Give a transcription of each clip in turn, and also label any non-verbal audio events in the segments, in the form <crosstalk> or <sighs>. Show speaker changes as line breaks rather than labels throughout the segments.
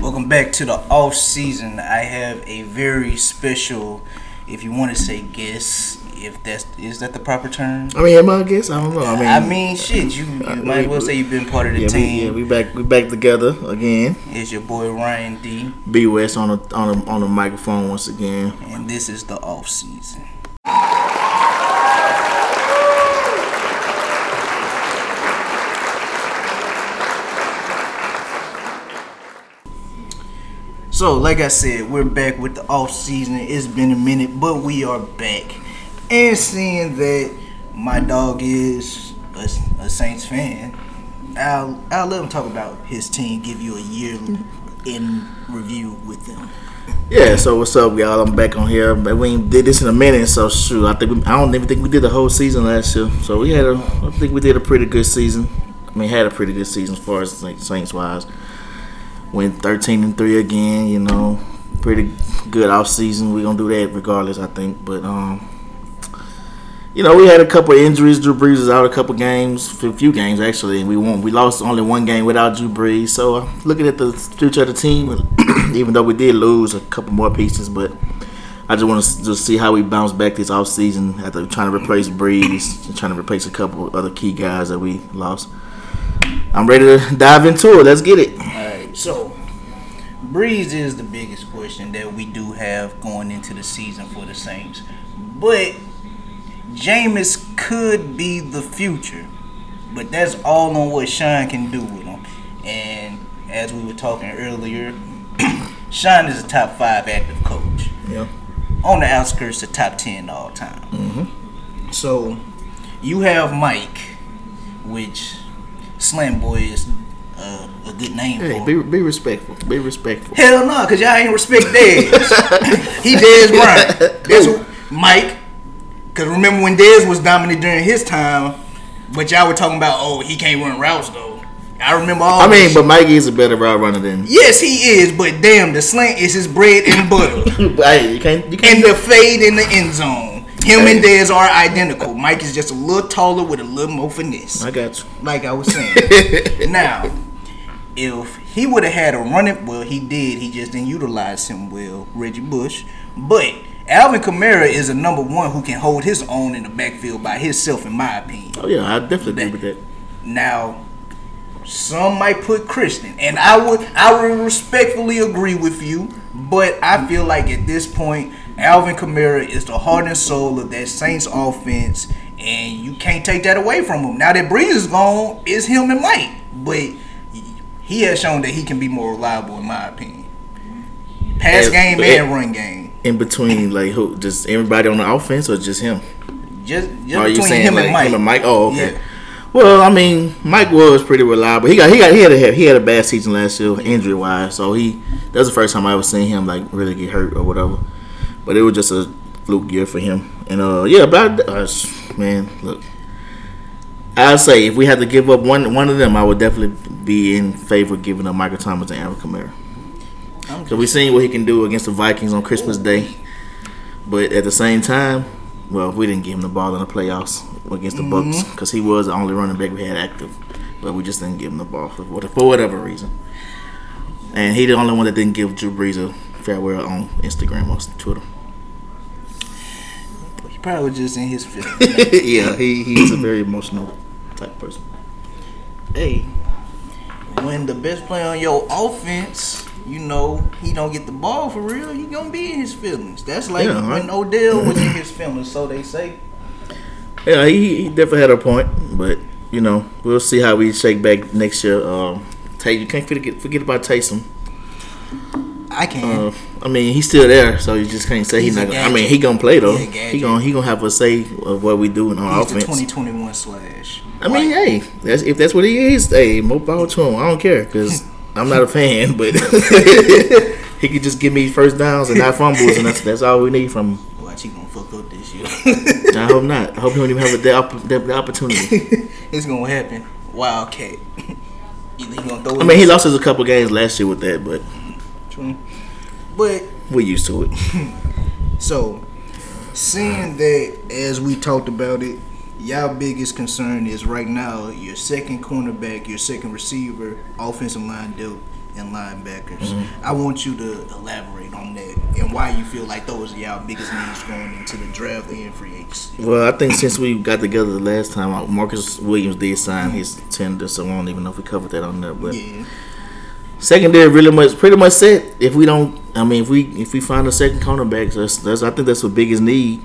Welcome back to the off season. I have a very special, if you want to say guest, if that's is that the proper term?
I mean, am I a guest? I don't know. I mean,
I mean, shit. You, you
uh,
might as well say you've been part of the
yeah, we,
team.
yeah, we back, we back together again.
It's your boy Ryan D,
B West on the on the on the microphone once again.
and this is the off season. So, like I said, we're back with the off season. It's been a minute, but we are back. And seeing that my dog is a, a Saints fan, I'll I'll let him talk about his team. Give you a year in review with them.
Yeah, so what's up, y'all? I'm back on here. But we did this in a minute, so shoot. I think we, I don't even think we did the whole season last year. So we had a, I think we did a pretty good season. I mean, had a pretty good season as far as like Saints wise. Went 13 and three again. You know, pretty good off season. We gonna do that regardless, I think. But um, you know, we had a couple injuries. Drew Brees was out a couple games, a few games actually, and we won. We lost only one game without Drew Brees. So uh, looking at the future of the team, <clears throat> even though we did lose a couple more pieces, but I just want to just see how we bounce back this off season after trying to replace Brees, trying to replace a couple other key guys that we lost. I'm ready to dive into it. Let's get it.
Alright, so Brees is the biggest question that we do have going into the season for the Saints. But Jameis could be the future. But that's all on what Sean can do with him. And as we were talking earlier, <clears throat> Sean is a top five active coach.
Yeah.
On the outskirts of top ten all time.
Mm-hmm.
So you have Mike, which Slant Boy is uh, a good name
Hey,
for.
be, be respectful. Be respectful.
Hell no, cause y'all ain't respect Dez. <laughs> he Dez Bryant. That's who, Mike. Cause remember when Dez was dominant during his time, but y'all were talking about, oh, he can't run routes though. I remember all.
I mean, but Mikey is a better route runner than.
yes, he is. But damn, the slant is his bread and <laughs> butter,
hey, you can't. You can't.
and the fade in the end zone. Him and Dez are identical. Mike is just a little taller with a little more finesse.
I got you.
like I was saying. <laughs> now, if he would have had a running, well, he did. He just didn't utilize him well, Reggie Bush. But Alvin Kamara is a number one who can hold his own in the backfield by himself, in my opinion.
Oh yeah, I definitely agree with that.
Now, some might put Christian, and I would I would respectfully agree with you, but I feel like at this point, Alvin Kamara is the heart and soul of that Saints offense, and you can't take that away from him. Now that Brees is gone, it's him and Mike, but he has shown that he can be more reliable, in my opinion. Pass
As-
game and run game,
In between, like who? Just everybody on the offense, or just him?
just just
Are you
between
saying
him
like
and Mike.
him and Mike? Oh, okay.
Yeah.
Well, I mean, Mike was pretty reliable. He got he got he had a he had a bad season last year, injury wise. So he that was the first time I ever seen him like really get hurt or whatever. But it was just a fluke year for him. And uh, yeah, but I, uh, man, look, I'd say if we had to give up one one of them, I would definitely be in favor of giving up Michael Thomas and Aaron Kamara.
I'm
So we seen what he can do against the Vikings on Christmas Day, but at the same time, well, we didn't give him the ball in the playoffs against the Bucs mm-hmm. because he was the only running back we had active, but we just didn't give him the ball for, for whatever reason. And he the only one that didn't give Drew Brees a farewell on Instagram or Twitter.
He probably was just in his <laughs> feelings.
yeah, he he's a very emotional type person.
hey, when the best player on your offense, you know, he don't get the ball for real, he gonna be in his feelings. That's like
Yeah,
when
right.
Odell was in <clears throat> his feelings, so they say.
Yeah, he, he definitely had a point, but you know we'll see how we shake back next year. Um, Tay, you can't forget forget about Taysom.
I can.
Uh, I mean, he's still there, so you just can't say he's,
He's
not. Gonna, I mean, he gonna play though.
He
he gonna he gonna have a say of what we do in our
He's
offense.
2021 slash.
I mean, hey, that's if that's what he is. Hey, more power to him. I don't care because <laughs> I'm not a fan, but <laughs> he could just give me first downs and not fumbles, and that's that's all we need from him.
Watch, he gonna fuck up this year.
I hope not. I hope he don't even have a, the, opportunity. <laughs>
it's gonna happen. Wildcat. Either he gonna throw.
I mean, he lost us a couple games last year with that, but
But
we're used to it. <laughs>
So, seeing that as we talked about it, y'all biggest concern is right now your second cornerback, your second receiver, offensive line depth and linebackers.
Mm-hmm.
I want you to elaborate on that and why you feel like those are y'all biggest needs going into the draft and free agency.
Well, I think since we got together the last time, uh, Marcus Williams did sign his tender, so I don't even know if we covered that on there. But
Yeah.
Secondary really much, pretty much set. If we don't, I mean, if we if we find a second cornerback, that's, that's I think that's the biggest need.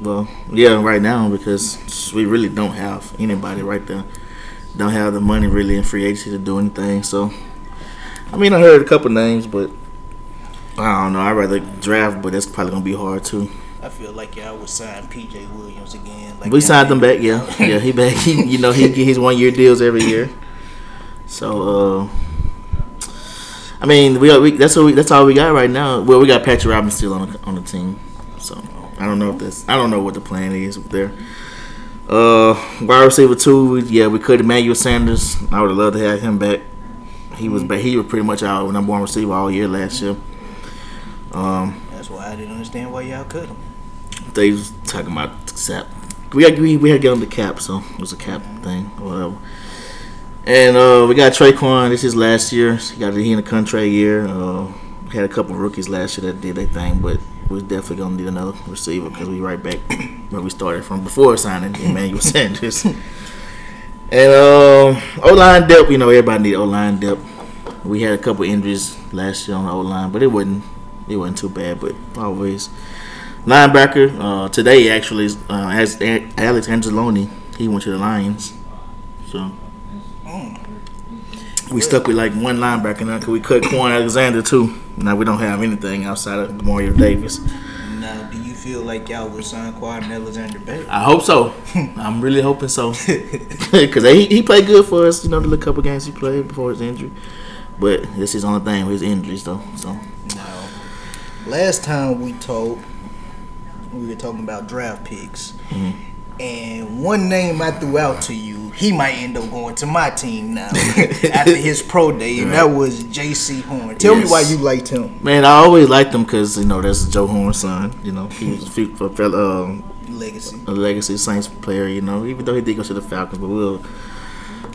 Well, yeah, right now because we really don't have anybody right there. Don't have the money really in free agency to do anything. So, I mean, I heard a couple names, but I don't know. I'd rather draft, but that's probably gonna be hard too.
I feel like y'all would sign PJ Williams again. Like
We signed him back, yeah, <laughs> yeah. He back. He, you know, he get his one year deals every year. So, uh, I mean, we, we that's what we, that's all we got right now. Well, we got Patrick Robinson still on the, on the team, so I don't know if that's I don't know what the plan is there. Uh, wide receiver two, yeah, we could Emmanuel Sanders. I would have loved to have him back. He was back. He was pretty much our number one receiver all year last year. Um,
That's why I didn't understand why y'all cut him.
they was talking about cap. We had we, we had to get on the cap, so it was a cap thing or whatever. And uh, we got Tre'Quan. This is last year. He got he in a contract year. Uh, we had a couple rookies last year that did their thing, but we're definitely gonna need another receiver because we right back <clears throat> where we started from before signing Emmanuel <laughs> Sanders. And um, O line depth, you know, everybody need O line depth. We had a couple injuries last year on the O line, but it wasn't it wasn't too bad. But always linebacker uh, today actually uh, as Alex Anzalone, he went to the Lions, so we stuck with like one linebacker now because we cut Kwon Alexander too. Now we don't have anything outside of Mario Davis.
Now, do you feel like y'all would sign Quad and Alexander back?
I hope so. <laughs> I'm really hoping so <laughs> <laughs> because he he played good for us. You know the little couple games he played before his injury, but this is only thing with his injuries though. So
Now, last time we talked, we were talking about draft picks.
Mm-hmm.
And one name I threw out to you, he might end up going to my team now <laughs> after his pro day, and that was Jaycee Horn. Tell
Yes.
me why you liked him.
man, I always liked him because you know that's Joe Horn's son. You know he was a fe- fellow. Um,
Legacy.
a legacy Saints player, you know, even though he did go to the Falcons, but we'll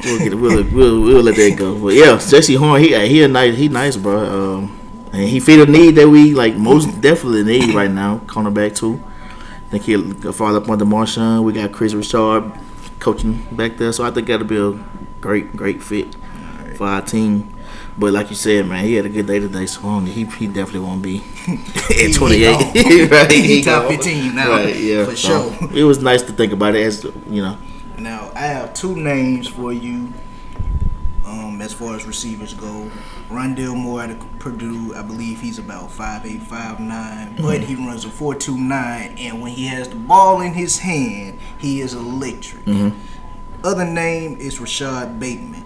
we'll get we'll, we'll we'll let that go. But yeah, Jaycee Horn, he he a nice he nice bro, um, and he fit a need that we like most definitely need right now. Cornerback too. I think he'll follow up under Marshon. We got Kris Richard coaching back there, so I think that'll be a great great fit for our team. But like you said, man, he had a good day today, so he he definitely won't be at <laughs>
he
28.
gone. <laughs>
right, <laughs>
He top 15 now,
Right, yeah,
for
so
sure.
It was nice to think about it as you know.
Now I have two names for you. Um, as far as receivers go, Rondale Moore out of Purdue, I believe he's about five eight, five nine, but he runs a four two nine, and when he has the ball in his hand, he is electric. Other name is Rashod Bateman.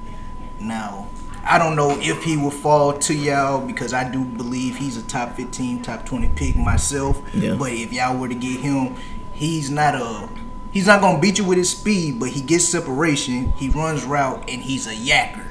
Now, I don't know if he will fall to y'all because I do believe he's a top 15, top 20 pick myself.
Yeah.
But if y'all were to get him, he's not a he's not gonna beat you with his speed, but he gets separation, he runs route, and he's a yacker.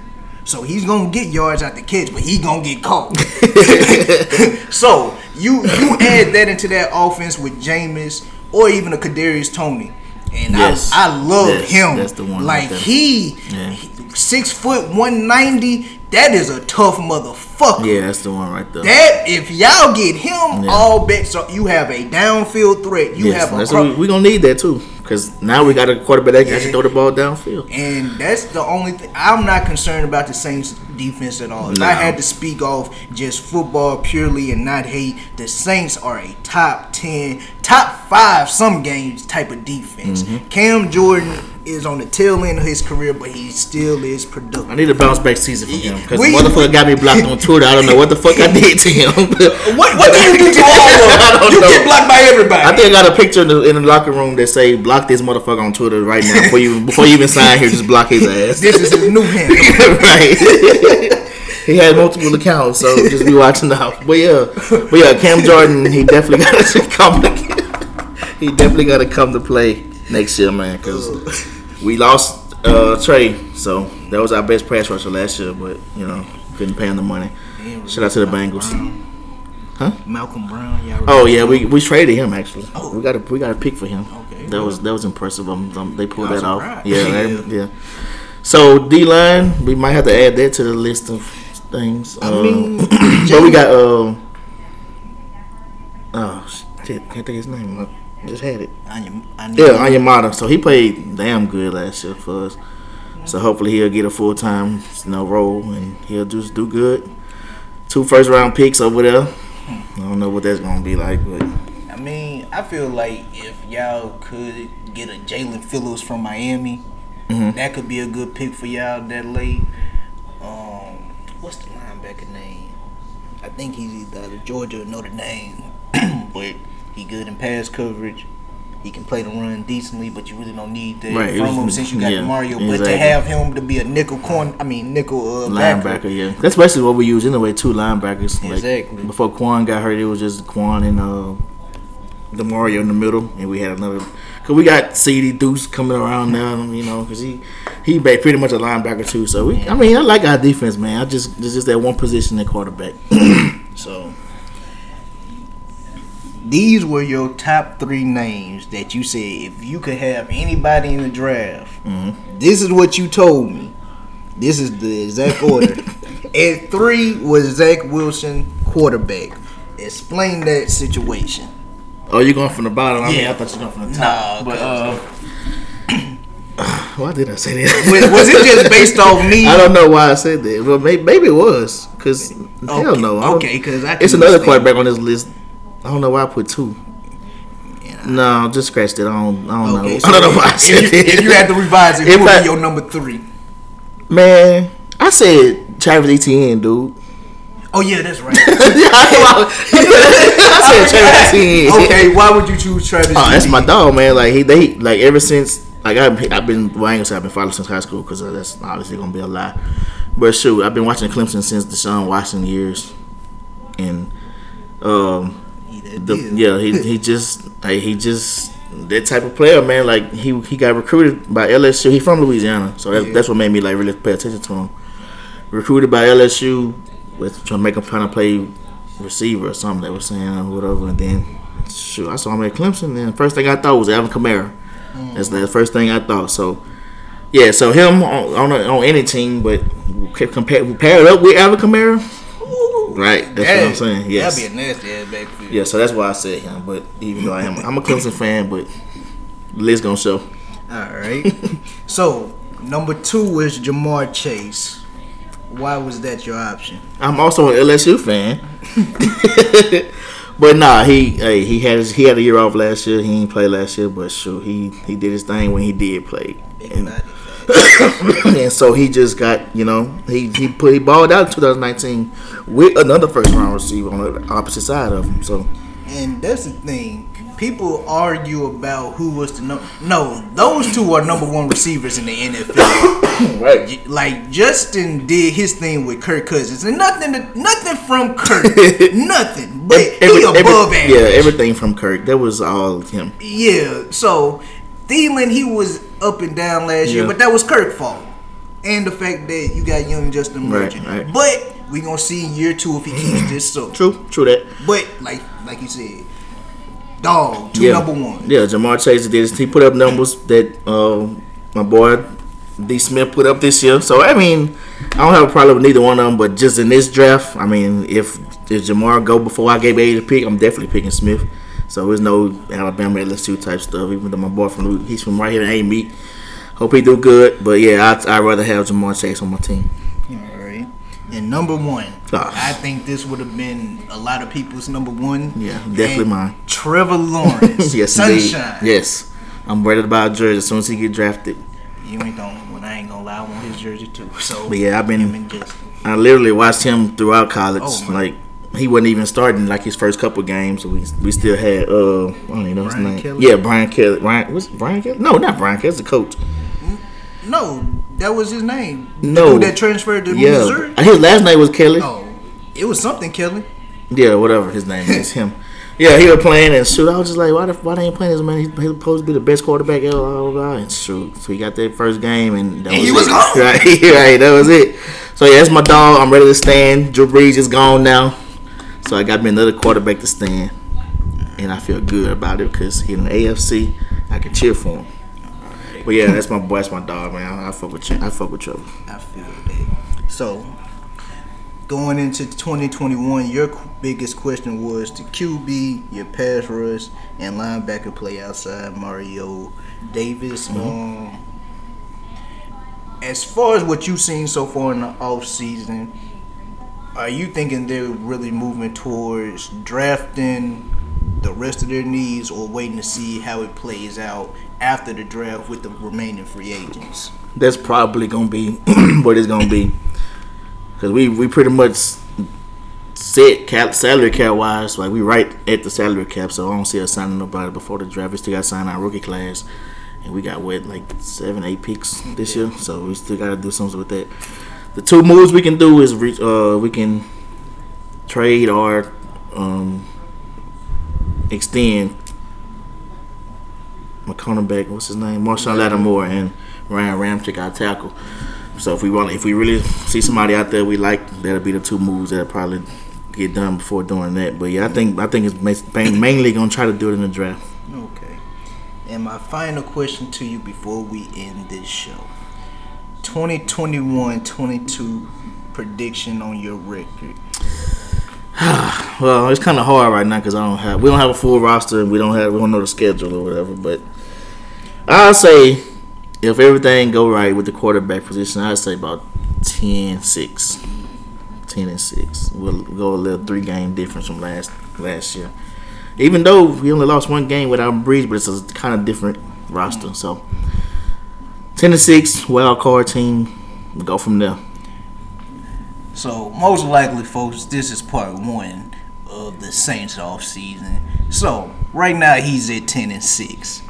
So he's gonna get yards out the catch, but he gonna get caught. <laughs> so you you add that into that offense with Jameis or even a Kadarius Toney. And
Yes.
I, I love
Yes,
him.
that's the one
Like
right
he,
Yeah.
he- six foot one ninety. That is a tough motherfucker.
Yeah, that's the one right there.
That if y'all get him,
Yeah.
all bets are you have a downfield threat. You
yes,
have a
we, we gonna need that too, because now we got a quarterback that can actually throw the ball downfield.
And that's the only thing. I'm not concerned about the Saints defense at all. If I had to speak off just football purely and not hate, the Saints are a top 10, top 5 some games type of defense.
Mm-hmm.
Cam Jordan is on the tail end of his career, but he still is productive.
I need a bounce back season from him because motherfucker got me blocked on Twitter. I don't know what the fuck I <laughs> did to him.
What, what do you do to all of <laughs>
I
them?
don't
You
know.
get blocked by everybody.
I think I got a picture in the, in the locker room that say block this motherfucker on Twitter right now before you <laughs> before you even sign here. Just block his ass.
this is his new handle.
right. he had multiple accounts, so just be watching out. But yeah, but yeah, Cam Jordan, he definitely got to come. To, he definitely got to come to play next year, man. Because we lost uh, Trey, so that was our best pass rusher last year. But you know, couldn't pay him the money. Shout out to the Bengals.
Huh? Malcom Brown. Y'all
Oh yeah, we, we traded him actually.
Oh.
We got a we got a pick for him.
Okay.
that was that was impressive. Um, um, they pulled that off. Yeah, <laughs>
Yeah.
yeah. So D line, we might have to add that to the list of things.
I
Uh,
mean, <clears throat>
but we got um. oh shit! Can't think of his name. Just had it.
Anya, Anya,
Yeah, Onyemata. So he played damn good last year for us. So hopefully he'll get a full time you know role and he'll just do good. Two first round picks over there. I don't know what that's gonna be like, but
I mean, I feel like if y'all could get a Jaelan Phillips from Miami,
Mhm.
that could be a good pick for y'all that late. Um, what's the linebacker name? I think he's either Georgia or Notre Dame, <clears throat> but he good in pass coverage. He can play the run decently, but you really don't need that
Right,
from him since you got
yeah,
Mario. But to have him to be a nickel corner, I mean nickel uh,
linebacker,
backer,
yeah. That's basically what we use anyway. Two linebackers. Like,
Exactly.
Before Kwon got hurt, it was just Kwon and uh, Mario in the middle, and we had another. Cause we got CD Deuce coming around now, you know, cause he he pretty much a linebacker too. So we, I mean, I like our defense, man. I just it's just that one position at quarterback. <clears throat>
So these were your top three names that you said if you could have anybody in the draft. This is what you told me. This is the exact <laughs> order. At three was Zach Wilson, quarterback. Explain that situation.
oh, you're going from the bottom? I mean,
Yeah.
I thought you were going from the
Nah,
top. but uh, <coughs> why did I say that?
Was, was it just based off <laughs> me?
I don't know why I said that. Well, maybe, maybe it was. Cause hell no. I don't-
okay, 'cause I
it's another
understand.
quarterback on this list. I don't know why I put two. No, just scratched it. I don't. I don't
Okay,
know.
so <laughs>
I don't know why I
if,
said
you,
that.
if you had to revise it,
If
who would be your number three?
man, I said Travis Etienne, dude.
Oh yeah, that's right. <laughs>
I said <laughs> Travis Etienne.
okay, why would you choose Travis?
Oh, that's my dog, man. Like he, they, like ever since, like I've, I've been, well, I ain't gonna say I've been following since high school because that's obviously gonna be a lie. But shoot, I've been watching Clemson since Deshaun Watson years, and um, the, yeah, he he just like he just that type of player, man. Like he he got recruited by LSU. He from Louisiana, so that,
Yeah.
that's what made me like really pay attention to him. Recruited by LSU with trying to make him trying to play receiver or something. They were saying or whatever, and then shoot, I saw him at Clemson. And the first thing I thought was Alvin Kamara. Mm. That's the first thing I thought. So. Yeah, so him on on, on any team, but compare pair it up with Alvin Kamara, right? That's what I'm saying. Yes,
That'd be a nasty ass backfield.
yeah, so that's why I said him. But even though I am, I'm a Clemson fan, but Liz gonna show.
All right. so number two is Ja'Marr Chase. Why was that your option?
I'm also an LSU fan, <laughs> but nah, he hey, he had his, he had a year off last year. He didn't play last year, but sure, he he did his thing when he did play,
Big
and,
body. <coughs>
and so he just got you know he he put he balled out in 2019 with another first round receiver on the opposite side of him. So
And that's the thing. People argue about who was the number. No, those two are number one receivers in the NFL. <coughs>
right,
like Justin did his thing with Kirk Cousins, and nothing, to, nothing from Kirk, <laughs> nothing. But he above average.
yeah, everything from Kirk that was all him.
Yeah, so Thielen he was up and down last year, but that was Kirk's fault. And the fact that you got young Justin Merchant.
right.
But we gonna see in year two if he keeps <clears throat> this up.
True, true that.
But like like you said, dog, two
yeah.
number one.
Yeah, Ja'Marr Chase did. He put up numbers that uh, my boy D Smith put up this year. So I mean, I don't have a problem with neither one of them. But just in this draft, I mean, if if Ja'Marr go before I gave A to pick, I'm definitely picking Smith. So there's no Alabama LSU type stuff. Even though my boy from he's from right here in Amite. Hope he do good. But yeah, I'd, I'd rather have Ja'Marr Chase on my team.
All right. And number one,
Ah.
I think this would have been a lot of people's number one.
Yeah, definitely
And
mine.
Trevor <laughs> Lawrence.
yes, indeed. Yes, I'm ready to buy a jersey as soon as he get drafted.
You ain't gonna. Well, I ain't gonna lie. I want his jersey too. So.
But yeah, I've been- I literally watched him throughout college.
Oh, my.
like he wasn't even starting like his first couple games. We we still had uh I don't even know his name.
Kelly?
Yeah, Brian Kelly. Brian was Brian Kelly? No, not Brian Kelly. That's the coach.
No, that was his name. The
No.
dude that transferred to
Yeah,
Missouri.
his last name was Kelly.
Oh, it was something, Kelly.
Yeah, whatever his name is, him. Yeah, he was playing and shoot. I was just like, why the why they ain't playing this man? He's, he's supposed to be the best quarterback ever. Blah, blah. And shoot, so he got that first game and that
And
was
he was
it.
gone. <laughs>
Right, <laughs> right, that was it. So yeah, that's my dog. I'm ready to stand. Drew Brees is gone now, so I got me another quarterback to stand, and I feel good about it because he in the AFC. I can cheer for him. But yeah, that's my boy. That's my dog, man. I, I fuck with you. I fuck with Trevor.
I feel that. So, going into 2021, your biggest question was the QB, your pass rush, and linebacker play outside Mario Davis. Um, as far as what you've seen so far in the off season, are you thinking they're really moving towards drafting the rest of their needs, or waiting to see how it plays out after the draft with the remaining free agents?
That's probably gonna be <clears throat> what it's gonna be, because we we pretty much set cap, salary cap wise. Like we right at the salary cap, so I don't see us signing nobody before the draft. We still got to sign our rookie class, and we got what like seven, eight picks this year. So we still got to do something with that. The two moves we can do is reach. Uh, we can trade or um, extend my cornerback, what's his name, Marshon Lattimore and Ryan Ramczyk, our tackle. So if we want, if we really see somebody out there we like, that'll be the two moves that'll probably get done before doing that. But yeah, I think I think it's mainly gonna try to do it in the draft.
Okay. And my final question to you before we end this show 2021 22 prediction on your record. <sighs>
Well, it's kind of hard right now because I don't have we don't have a full roster and we don't have we don't know the schedule or whatever. But I'll say if everything go right with the quarterback position, I'd say about 10-6. 10 and six. We'll go a little three game difference from last last year. Even though we only lost one game without Brees, but it's a kind of different roster. So ten and six, wild card team. We'll go from there.
So, most likely, folks, this is part one of the Saints off season. So, right now, he's at 10 and 6.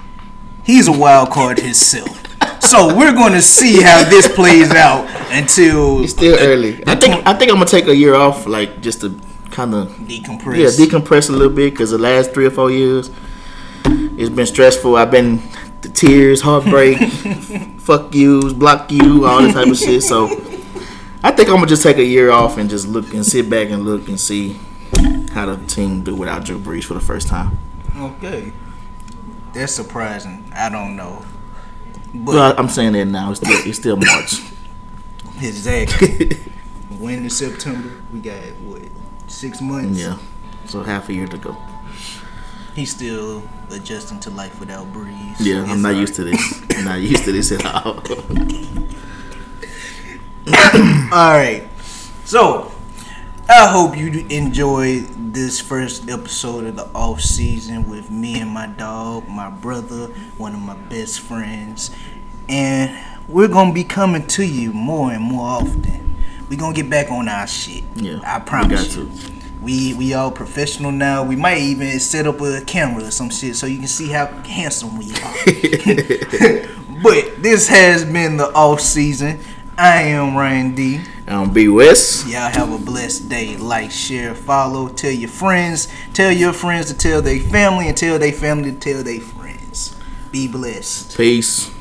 He's a wild card himself. So, we're going to see how this plays out until
It's still early. I think I think I'm gonna take a year off, like just to kind of
decompress.
yeah decompress a little bit because the last three or four years it's been stressful. I've been the tears, heartbreak, <laughs> fuck yous, block you, all this type of shit. So I think I'm gonna just take a year off and just look and sit back and look and see how the team do without Drew Brees for the first time.
Okay. That's surprising. I don't know. But
Well, I'm saying that now. It's still it's still March. <laughs>
exactly. <laughs> when in September, we got what? Six months?
yeah, so half a year to go.
He's still adjusting to life without Brees.
Yeah, I'm not used to this. I'm not used to this at <laughs> all. <coughs>
All right. So, I hope you enjoyed this first episode of the off season with me and my dog, my brother, one of my best friends, and we're gonna be coming to you more and more often. We're gonna get back on our shit.
Yeah,
I
we
promise
got
you.
to.
We we all professional now. We might even set up a camera or some shit so you can see how handsome we are. <laughs> but this has been the off season. I am Ryan D.
Um, B West.
Y'all have a blessed day. Like, share, follow, tell your friends, tell your friends to tell their family, and tell their family to tell their friends. Be blessed.
Peace.